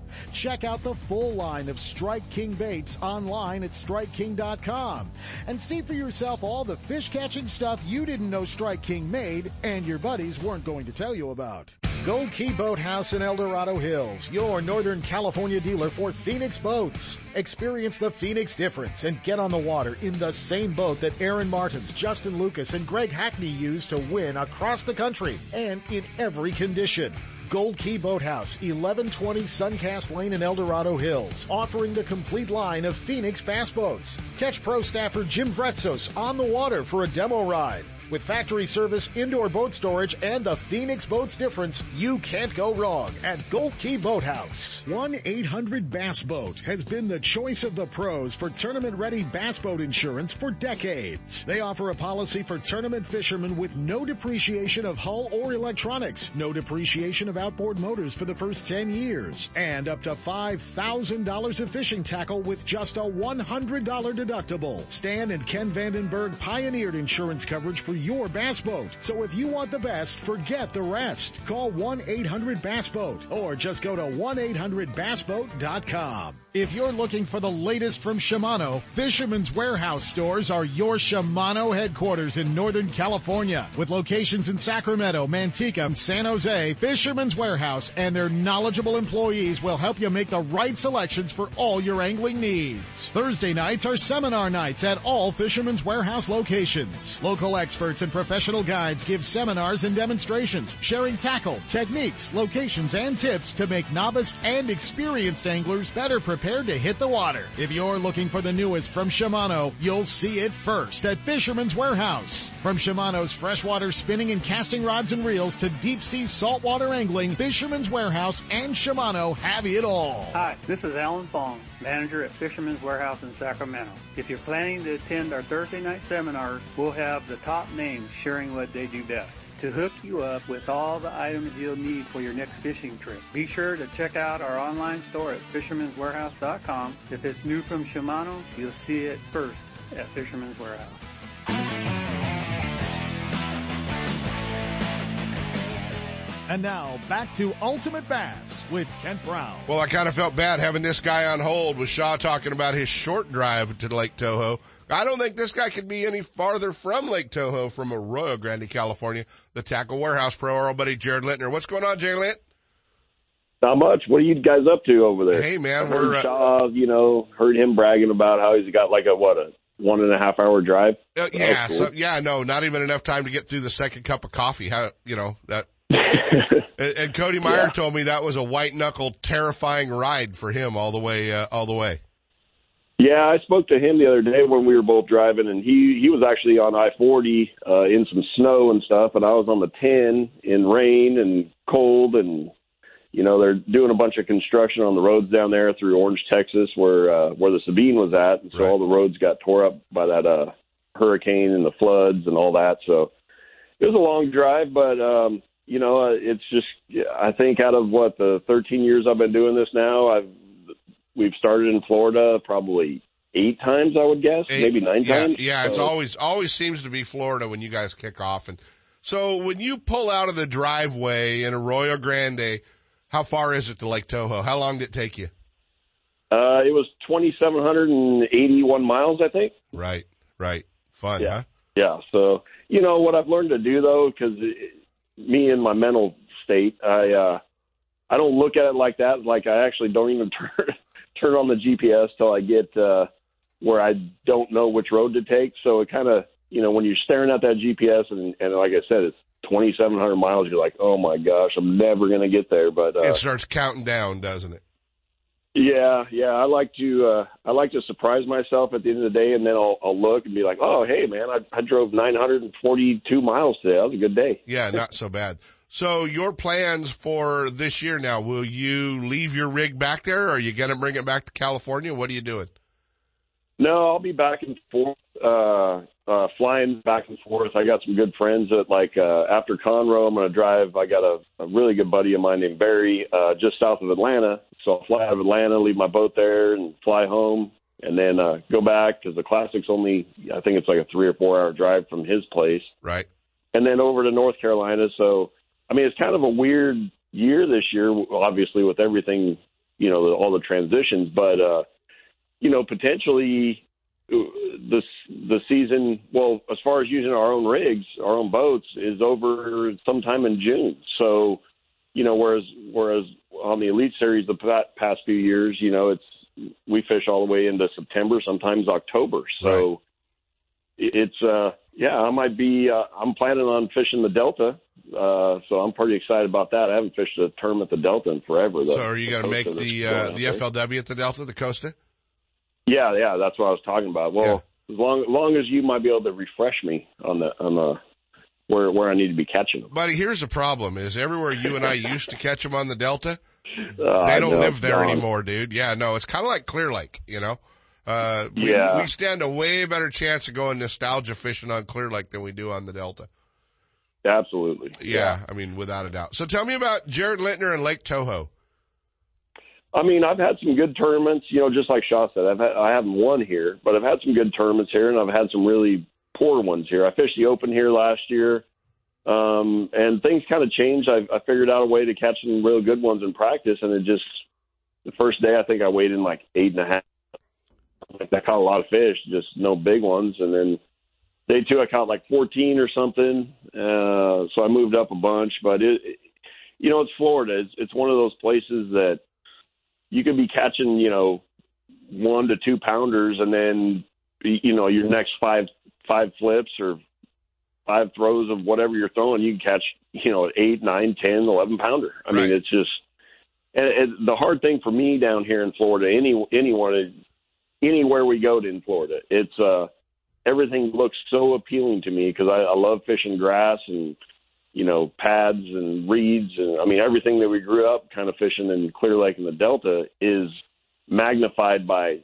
Check out the full line of Strike King baits online at StrikeKing.com and see for yourself all the fish catching stuff you didn't know Strike King made and your buddies weren't going to tell you about. Gold Key Boathouse in El Dorado Hills, your Northern California dealer for Phoenix boats. Experience the Phoenix difference and get on the water in the same boat that Aaron Martens, Justin Lucas, and Greg Hackney used to win across the country and in every condition. Gold Key Boathouse, 1120 Suncast Lane in El Dorado Hills, offering the complete line of Phoenix bass boats. Catch pro staffer Jim Vretzos on the water for a demo ride. With factory service, indoor boat storage, and the Phoenix Boats difference, you can't go wrong at Gold Key Boathouse. 1-800-BASS-BOAT has been the choice of the pros for tournament-ready bass boat insurance for decades. They offer a policy for tournament fishermen with no depreciation of hull or electronics, no depreciation of outboard motors for the first 10 years, and up to $5,000 of fishing tackle with just a $100 deductible. Stan and Ken Vandenberg pioneered insurance coverage for your bass boat. So if you want the best, forget the rest. Call 1-800-BASS-BOAT or just go to 1-800-BASSBOAT.com. If you're looking for the latest from Shimano, Fisherman's Warehouse stores are your Shimano headquarters in Northern California. With locations in Sacramento, Manteca, and San Jose, Fisherman's Warehouse and their knowledgeable employees will help you make the right selections for all your angling needs. Thursday nights are seminar nights at all Fisherman's Warehouse locations. Local experts and professional guides give seminars and demonstrations, sharing tackle, techniques, locations, and tips to make novice and experienced anglers better prepared to hit the water. If you're looking for the newest from Shimano, you'll see it first at Fisherman's Warehouse. From Shimano's freshwater spinning and casting rods and reels to deep sea saltwater angling, Fisherman's Warehouse and Shimano have it all. Hi, this is Alan Fong, manager at Fisherman's Warehouse in Sacramento. If you're planning to attend our Thursday night seminars, we'll have the top names sharing what they do best to hook you up with all the items you'll need for your next fishing trip. Be sure to check out our online store at fishermanswarehouse.com. If it's new from Shimano, you'll see it first at Fisherman's Warehouse. And now back to Ultimate Bass with Kent Brown. Well, I kind of felt bad having this guy on hold with Shaw talking about his short drive to Lake Toho. I don't think this guy could be any farther from Lake Toho from Arroyo Grande, California. The Tackle Warehouse Pro, our old buddy Jared Lintner. What's going on, Jay Lint? Not much. What are you guys up to over there? Hey, man, I heard we're, uh, Shaw, you know, heard him bragging about how he's got like a what a one and a half hour drive. Uh, yeah, That's so, yeah, no, not even enough time to get through the second cup of coffee. How, you know, that, [LAUGHS] and, and, Cody Meyer yeah. told me that was a white knuckle, terrifying ride for him all the way, uh, all the way. Yeah, I spoke to him the other day when we were both driving, and he he was actually on I forty uh, in some snow and stuff, and I was on the ten in rain and cold, and you know they're doing a bunch of construction on the roads down there through Orange, Texas, where uh, where the Sabine was at, and so right. all the roads got tore up by that uh, hurricane and the floods and all that. So it was a long drive, but um, you know uh, it's just I think out of what the 13 years I've been doing this now, I've we've started in Florida probably eight times, I would guess, eight, maybe nine yeah, times. Yeah, it's always always seems to be Florida when you guys kick off. And so when you pull out of the driveway in Arroyo Grande, how far is it to Lake Toho? How long did it take you? Uh, it was twenty seven hundred and eighty one miles, I think. Right, right, fun, yeah. huh? Yeah. So you know what I've learned to do though, because me and my mental state, I uh, I don't look at it like that. Like I actually don't even [LAUGHS] turn turn on the GPS till I get uh, where I don't know which road to take. So it kind of, you know, when you're staring at that GPS and, and like I said, it's 2,700 miles, you're like, oh my gosh, I'm never to get there. But uh, it starts counting down, doesn't it? Yeah, yeah. I like to uh I like to surprise myself at the end of the day, and then I'll, I'll look and be like, "Oh, hey, man, I, I drove 942 miles today. That was a good day." Yeah, not so bad. So your plans for this year now, will you leave your rig back there or are you going to bring it back to California? What are you doing? No, I'll be back and forth, uh, uh, flying back and forth. I got some good friends that like, uh, after Conroe, I'm going to drive. I got a, a really good buddy of mine named Barry, uh, just south of Atlanta. So I'll fly out of Atlanta, leave my boat there and fly home and then, uh, go back because the classic's only, I think it's like a three or four hour drive from his place. Right. And then over to North Carolina. So, I mean, it's kind of a weird year this year, obviously with everything, you know, all the transitions, but, uh, you know, potentially uh, the the season. Well, as far as using our own rigs, our own boats, is over sometime in June. So, you know, whereas whereas on the Elite Series the past few years, you know, it's we fish all the way into September, sometimes October. So, right. it's uh, yeah, I might be. Uh, I'm planning on fishing the Delta uh, so I'm pretty excited about that. I haven't fished a term at the Delta in forever. Though. so are you going to make the uh, the FLW at the Delta, the Costa? Yeah, yeah, that's what I was talking about. Well, yeah. as long as long as you might be able to refresh me on the on the where where I need to be catching them. Buddy, here's the problem: is everywhere you and I used to catch them on the Delta, uh, [LAUGHS] they don't live there gone. anymore, dude. Yeah, no, it's kind of like Clear Lake, you know. Uh, we, yeah. we stand a way better chance of going nostalgia fishing on Clear Lake than we do on the Delta. Absolutely. Yeah, yeah, I mean, without a doubt. So tell me about Jared Lintner and Lake Toho. I mean, I've had some good tournaments, you know, just like Shaw said. I've had, I haven't won here, but I've had some good tournaments here, and I've had some really poor ones here. I fished the Open here last year, um, and things kind of changed. I, I figured out a way to catch some real good ones in practice, and it just the first day I think I weighed in like eight and a half. I caught a lot of fish, just no big ones, and then day two I caught like 14 or something. Uh, so I moved up a bunch, but it, it you know, it's Florida. It's, it's one of those places that you could be catching, you know, one to two pounders, and then you know your next five five flips or five throws of whatever you're throwing, you can catch, you know, eight, nine, ten, eleven pounder. I right. mean, it's just and, and the hard thing for me down here in Florida, any anyone, anywhere we go to in Florida, it's uh everything looks so appealing to me because I, I love fishing grass and you know pads and reeds and I mean everything that we grew up kind of fishing in Clear Lake and the Delta is magnified by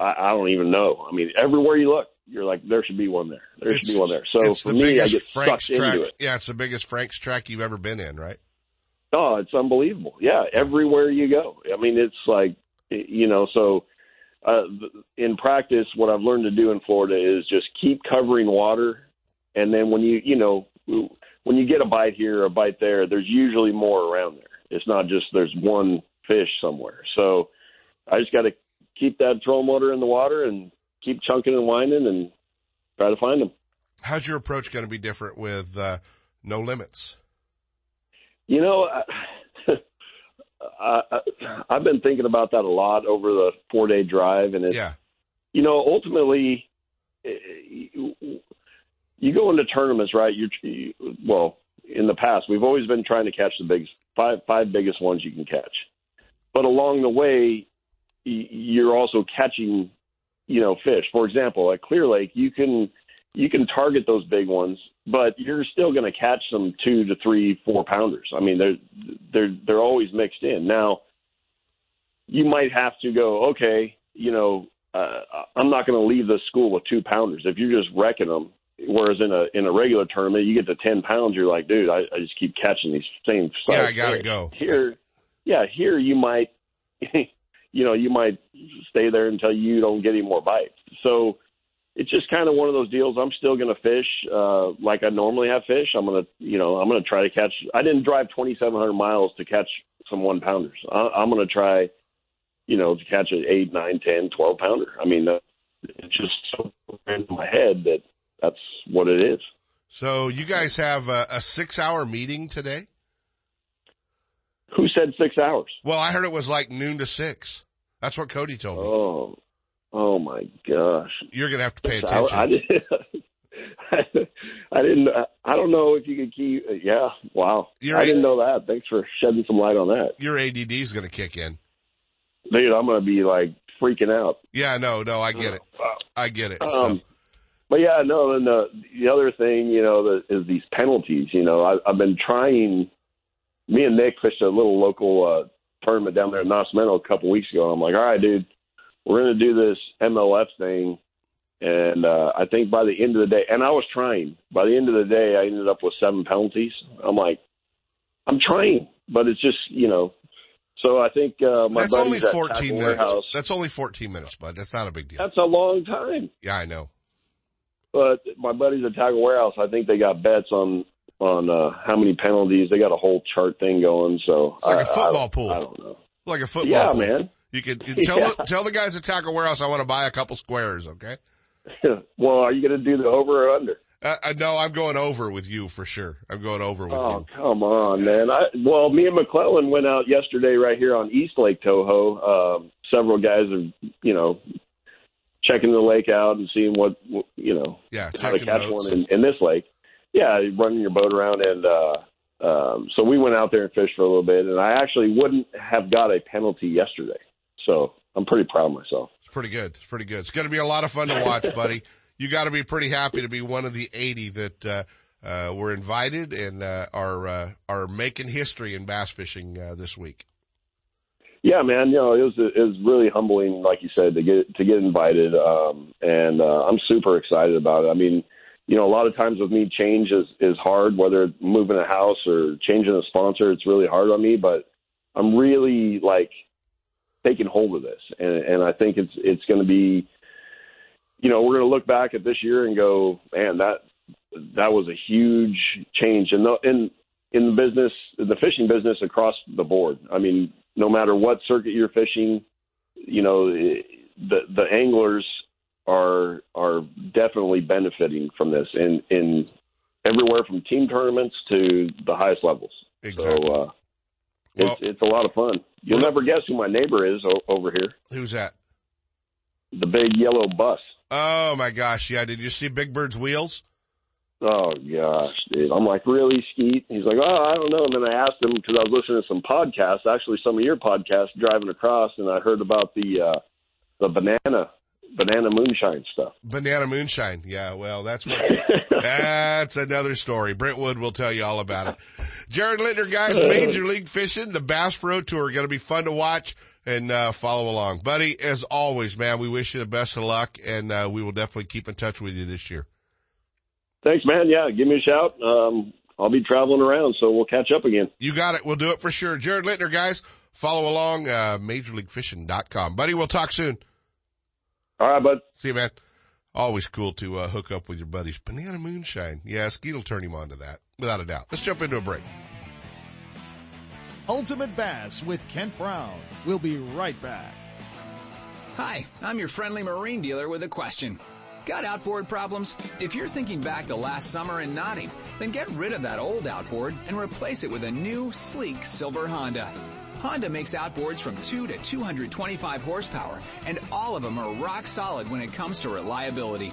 I, I don't even know. I mean everywhere you look, you're like there should be one there. There it's, should be one there. So for the me, I get Frank's sucked track, into it. Yeah, it's the biggest Franks Tract you've ever been in, right? Oh, it's unbelievable. Yeah, everywhere you go. I mean, it's like you know so uh, in practice, what I've learned to do in Florida is just keep covering water, and then when you you know when you get a bite here or a bite there, there's usually more around there. It's not just there's one fish somewhere. So I just got to keep that troll motor in the water and keep chunking and winding and try to find them. How's your approach going to be different with uh, no limits? You know, [LAUGHS] I, I've been thinking about that a lot over the four day drive, and it's yeah. you know ultimately you go into tournaments, right? You well, in the past, we've always been trying to catch the big five five biggest ones you can catch. But along the way, you're also catching, you know, fish. For example, at Clear Lake, you can you can target those big ones, but you're still going to catch some two to three, four pounders. I mean, they're they're they're always mixed in. Now, you might have to go, okay, you know, uh, I'm not going to leave the school with two pounders. If you're just wrecking them, whereas in a in a regular tournament, you get to ten pounds, you're like, dude, I, I just keep catching these same. Yeah, I gotta go. Here, yeah, here you might, [LAUGHS] you know, you might stay there until you don't get any more bites. So it's just kind of one of those deals. I'm still going to fish uh, like I normally have fish. I'm going to, you know, I'm going to try to catch. I didn't drive 2,700 miles to catch some one pounders. I, I'm going to try, you know, to catch an eight, nine, ten, twelve pounder. I mean, uh, it's just so in my head that that's what it is. So you guys have a, a six hour meeting today? Who said six hours? Well, I heard it was like noon to six. That's what Cody told me. Oh, Oh my gosh! You're gonna have to pay attention. I, I, did, I didn't. I don't know if you could keep. Yeah, wow. Your I didn't know that. Thanks for shedding some light on that. Your ADD is gonna kick in, dude. I'm gonna be like freaking out. Yeah, no, no, I get it. I get it. Um, so. But yeah, no. And the the other thing, you know, the, is these penalties. You know, I, I've been trying. Me and Nick fished a little local uh, tournament down there in Nacimiento a couple weeks ago. And I'm like, all right, dude we're going to do this MLF thing. And uh, I think by the end of the day, and I was trying, by the end of the day, I ended up with seven penalties. I'm like, I'm trying, but it's just, you know, so I think uh, my That's only 14 minutes. Warehouse, That's only 14 minutes, bud. That's not a big deal. That's a long time. Yeah, I know. But my buddies at Tackle Warehouse, I think they got bets on on uh, how many penalties. They got a whole chart thing going. So it's like I, a football I, pool. I don't know. Like a football yeah, pool. man. You could [LAUGHS] you tell Yeah. the, tell the guys at Tackle Warehouse I want to buy a couple squares, okay? [LAUGHS] well, are you going to do the over or under? Uh, uh, no, I'm going over with you for sure. I'm going over with Oh, you. come on, man. I, well, me and McClelland went out yesterday right here on East Lake Toho. Um, several guys are, you know, checking the lake out and seeing what, what you know, Yeah, how to catch boats. one in, in this lake. Yeah, running your boat around. And uh, um, so we went out there and fished for a little bit. And I actually wouldn't have got a penalty yesterday. So I'm pretty proud of myself. It's pretty good. It's pretty good. It's going to be a lot of fun to watch, buddy. You got to be pretty happy to be one of the 80 that uh, uh, were invited and uh, are uh, are making history in bass fishing uh, this week. Yeah, man. You know, it was it was really humbling, like you said, to get to get invited, um, and uh, I'm super excited about it. I mean, you know, a lot of times with me, change is is hard. Whether moving a house or changing a sponsor, it's really hard on me. But I'm really like taking hold of this, and, and I think it's it's going to be, you know, we're going to look back at this year and go, man, that that was a huge change in the in in the business, in the fishing business across the board. I mean, no matter what circuit you're fishing, you know, the the anglers are are definitely benefiting from this in in everywhere from team tournaments to the highest levels. Exactly. So uh, it's Well- it's a lot of fun. You'll never guess who my neighbor is o- over here. Who's that? The big yellow bus. Oh my gosh! Yeah, did you see Big Bird's wheels? Oh gosh, dude! I'm like, really, Skeet? He's like, oh, I don't know. And then I asked him because I was listening to some podcasts, actually some of your podcasts, driving across, and I heard about the uh the banana banana moonshine stuff. Banana moonshine. Yeah, well, that's what, [LAUGHS] that's another story. Brentwood will tell you all about it. Jared Lintner, guys, [LAUGHS] Major League Fishing, the Bass Pro Tour, going to be fun to watch and uh, follow along, buddy. As always, man, we wish you the best of luck, and uh, we will definitely keep in touch with you this year. Thanks, man. Yeah, give me a shout. Um, I'll be traveling around, so we'll catch up again. You got it. We'll do it for sure. Jared Lintner, guys, follow along, uh, majorleaguefishing.com. Buddy, we'll talk soon. All right, bud. See you, man. Always cool to uh, hook up with your buddies. Banana moonshine. Yeah, Skeet will turn him on to that, without a doubt. Let's jump into a break. Ultimate Bass with Kent Brown. We'll be right back. Hi, I'm your friendly marine dealer with a question. Got outboard problems? If you're thinking back to last summer and nodding, then get rid of that old outboard and replace it with a new, sleek silver Honda. Honda makes outboards from 2 to 225 horsepower, and all of them are rock solid when it comes to reliability.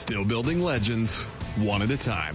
Still building legends, one at a time.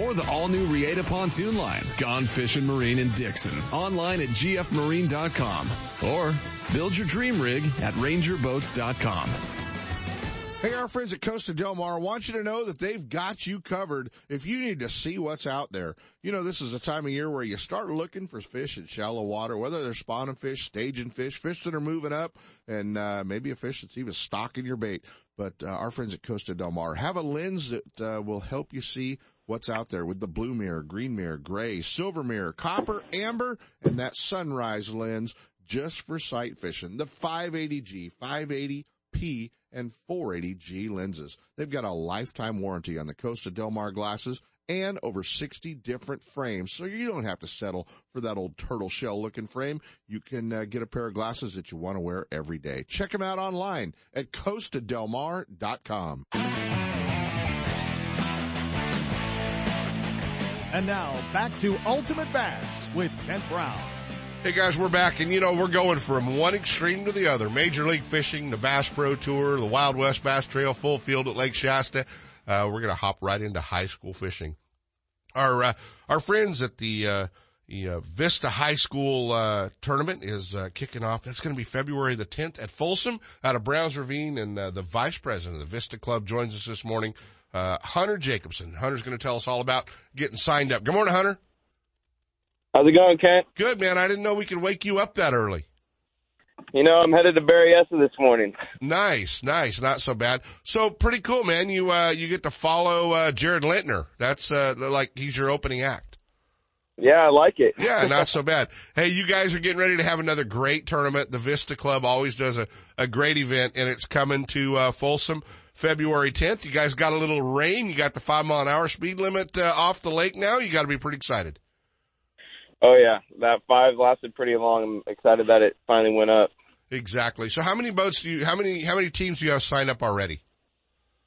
or the all new Reata pontoon line, Gone Fishing Marine in Dixon. Online at gfmarine.com or build your dream rig at rangerboats.com. Hey, our friends at Costa Del Mar want you to know that they've got you covered if you need to see what's out there. You know, this is a time of year where you start looking for fish in shallow water, whether they're spawning fish, staging fish, fish that are moving up, and uh, maybe a fish that's even stalking your bait. But uh, our friends at Costa Del Mar have a lens that uh, will help you see what's out there with the blue mirror, green mirror, gray, silver mirror, copper, amber, and that sunrise lens just for sight fishing. The 580G, 580P, and 480G lenses. They've got a lifetime warranty on the Costa Del Mar glasses and over 60 different frames. So you don't have to settle for that old turtle shell looking frame. You can uh, get a pair of glasses that you want to wear every day. Check them out online at costadelmar.com. And now back to Ultimate Bass with Kent Brown. Hey guys, we're back and you know, we're going from one extreme to the other. Major League Fishing, the Bass Pro Tour, the Wild West Bass Trail, full field at Lake Shasta. Uh, we're going to hop right into high school fishing. Our, uh, our friends at the, uh, the uh, Vista High School uh, tournament is uh, kicking off. That's going to be February the 10th at Folsom out of Browns Ravine, and uh, the vice president of the Vista Club joins us this morning, uh, Hunter Jacobson. Hunter's going to tell us all about getting signed up. Good morning, Hunter. How's it going, Kent? Good, man. I didn't know we could wake you up that early. You know, I'm headed to Berryessa this morning. Nice, nice, not so bad. So pretty cool, man. You uh you get to follow uh Jared Lintner. That's uh like he's your opening act. Yeah, I like it. yeah, not [LAUGHS] so bad. Hey, you guys are getting ready to have another great tournament. The Vista Club always does a, a great event and it's coming to uh Folsom February 10th. You guys got a little rain. You got the five mile an hour speed limit uh, off the lake now. You got to be pretty excited. Oh yeah, that five lasted pretty long. I'm excited that it finally went up. Exactly. So how many boats do you, how many, how many teams do you have signed up already?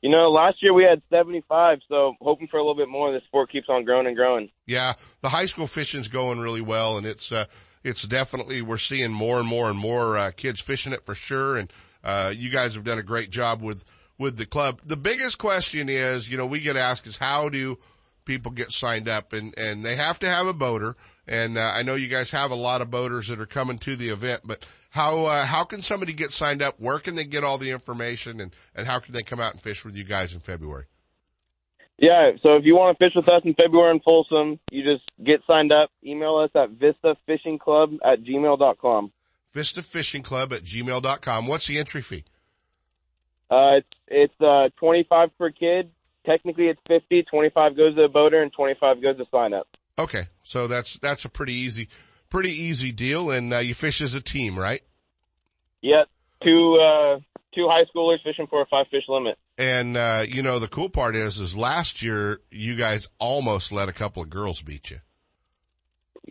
You know, last year we had 75, so hoping for a little bit more. The sport keeps on growing and growing. Yeah, the high school fishing's going really well, and it's uh, it's definitely we're seeing more and more and more uh, kids fishing it for sure. And uh, you guys have done a great job with with the club. The biggest question is, you know, we get asked is how do people get signed up, and and they have to have a boater. And uh, I know you guys have a lot of boaters that are coming to the event, but how uh, how can somebody get signed up? Where can they get all the information, and and how can they come out and fish with you guys in February? Yeah, so if you want to fish with us in February in Folsom, you just get signed up. Email us at vistafishingclub at gmail.com. Vista Fishing Club at gmail.com. What's the entry fee? Uh, it's it's uh, 25 per kid. Technically, it's 50. 25 goes to the boater, and 25 goes to sign up. Okay, so that's that's a pretty easy, pretty easy deal, and uh, you fish as a team, right? Yep, two uh, two high schoolers fishing for a five fish limit. And uh, you know the cool part is, is last year you guys almost let a couple of girls beat you.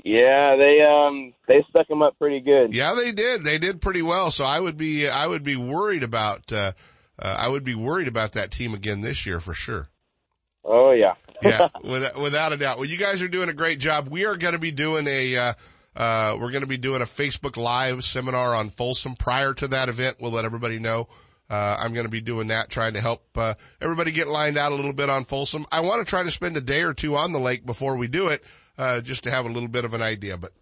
Yeah, they um they stuck them up pretty good. Yeah, they did. They did pretty well. So I would be I would be worried about uh, uh I would be worried about that team again this year for sure. Oh yeah. [LAUGHS] yeah, [LAUGHS] without, without a doubt. Well, you guys are doing a great job. We are going to be doing a, uh, uh, we're going to be doing a Facebook Live seminar on Folsom prior to that event. We'll let everybody know. Uh, I'm going to be doing that, trying to help, uh, everybody get lined out a little bit on Folsom. I want to try to spend a day or two on the lake before we do it, uh, just to have a little bit of an idea. But,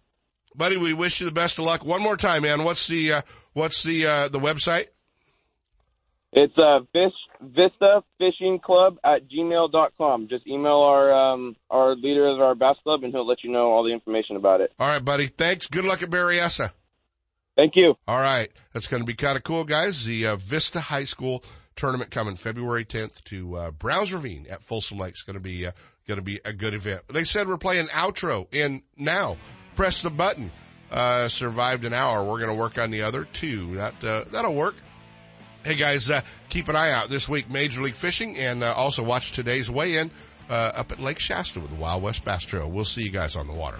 buddy, we wish you the best of luck. One more time, man. What's the, uh, what's the, uh, the website? It's uh, Fish, Vista Fishing Club at gmail.com. Just email our um, our leader of our bass club, and he'll let you know all the information about it. All right, buddy. Thanks. Good luck at Berryessa. Thank you. All right. That's going to be kind of cool, guys. The uh, Vista High School tournament coming February 10th to uh, Browns Ravine at Folsom Lake. It's going to be uh, going to be a good event. They said we're playing outro in now. Press the button. Uh, survived an hour. We're going to work on the other two. That uh, that'll work. Hey guys, uh, keep an eye out this week, Major League Fishing, and uh, also watch today's weigh-in uh, up at Lake Shasta with the Wild West Bass Trail. We'll see you guys on the water.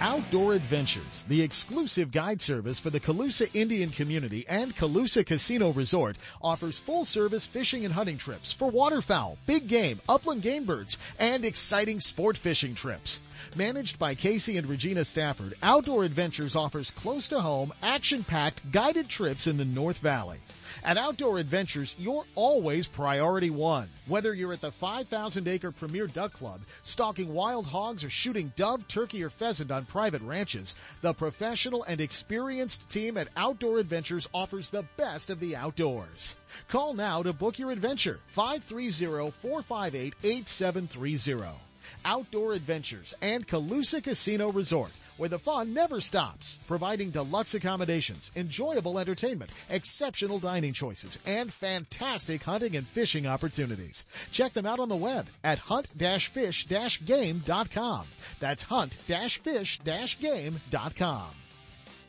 Outdoor Adventures, the exclusive guide service for the Colusa Indian community and Colusa Casino Resort, offers full service fishing and hunting trips for waterfowl, big game, upland game birds, and exciting sport fishing trips. Managed by Casey and Regina Stafford, Outdoor Adventures offers close to home, action-packed guided trips in the North Valley. At Outdoor Adventures, you're always priority one. Whether you're at the 5,000 acre Premier Duck Club, stalking wild hogs, or shooting dove, turkey, or pheasant on private ranches, the professional and experienced team at Outdoor Adventures offers the best of the outdoors. Call now to book your adventure. 530-458-8730. Outdoor Adventures and Colusa Casino Resort, where the fun never stops, providing deluxe accommodations, enjoyable entertainment, exceptional dining choices, and fantastic hunting and fishing opportunities. Check them out on the web at hunt-fish-game.com. That's hunt-fish-game.com.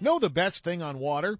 Know the best thing on water?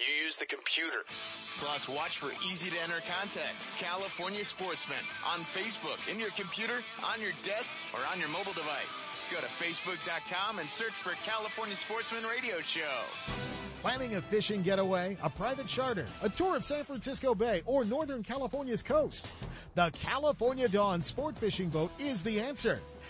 You use the computer. Plus, watch for easy to enter contests. California Sportsman on Facebook, in your computer, on your desk, or on your mobile device. Go to facebook.com and search for California Sportsman Radio Show. Planning a fishing getaway, a private charter, a tour of San Francisco Bay, or Northern California's coast? The California Dawn Sport Fishing Boat is the answer.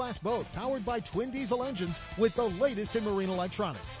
fiberglass boat powered by twin diesel engines with the latest in marine electronics.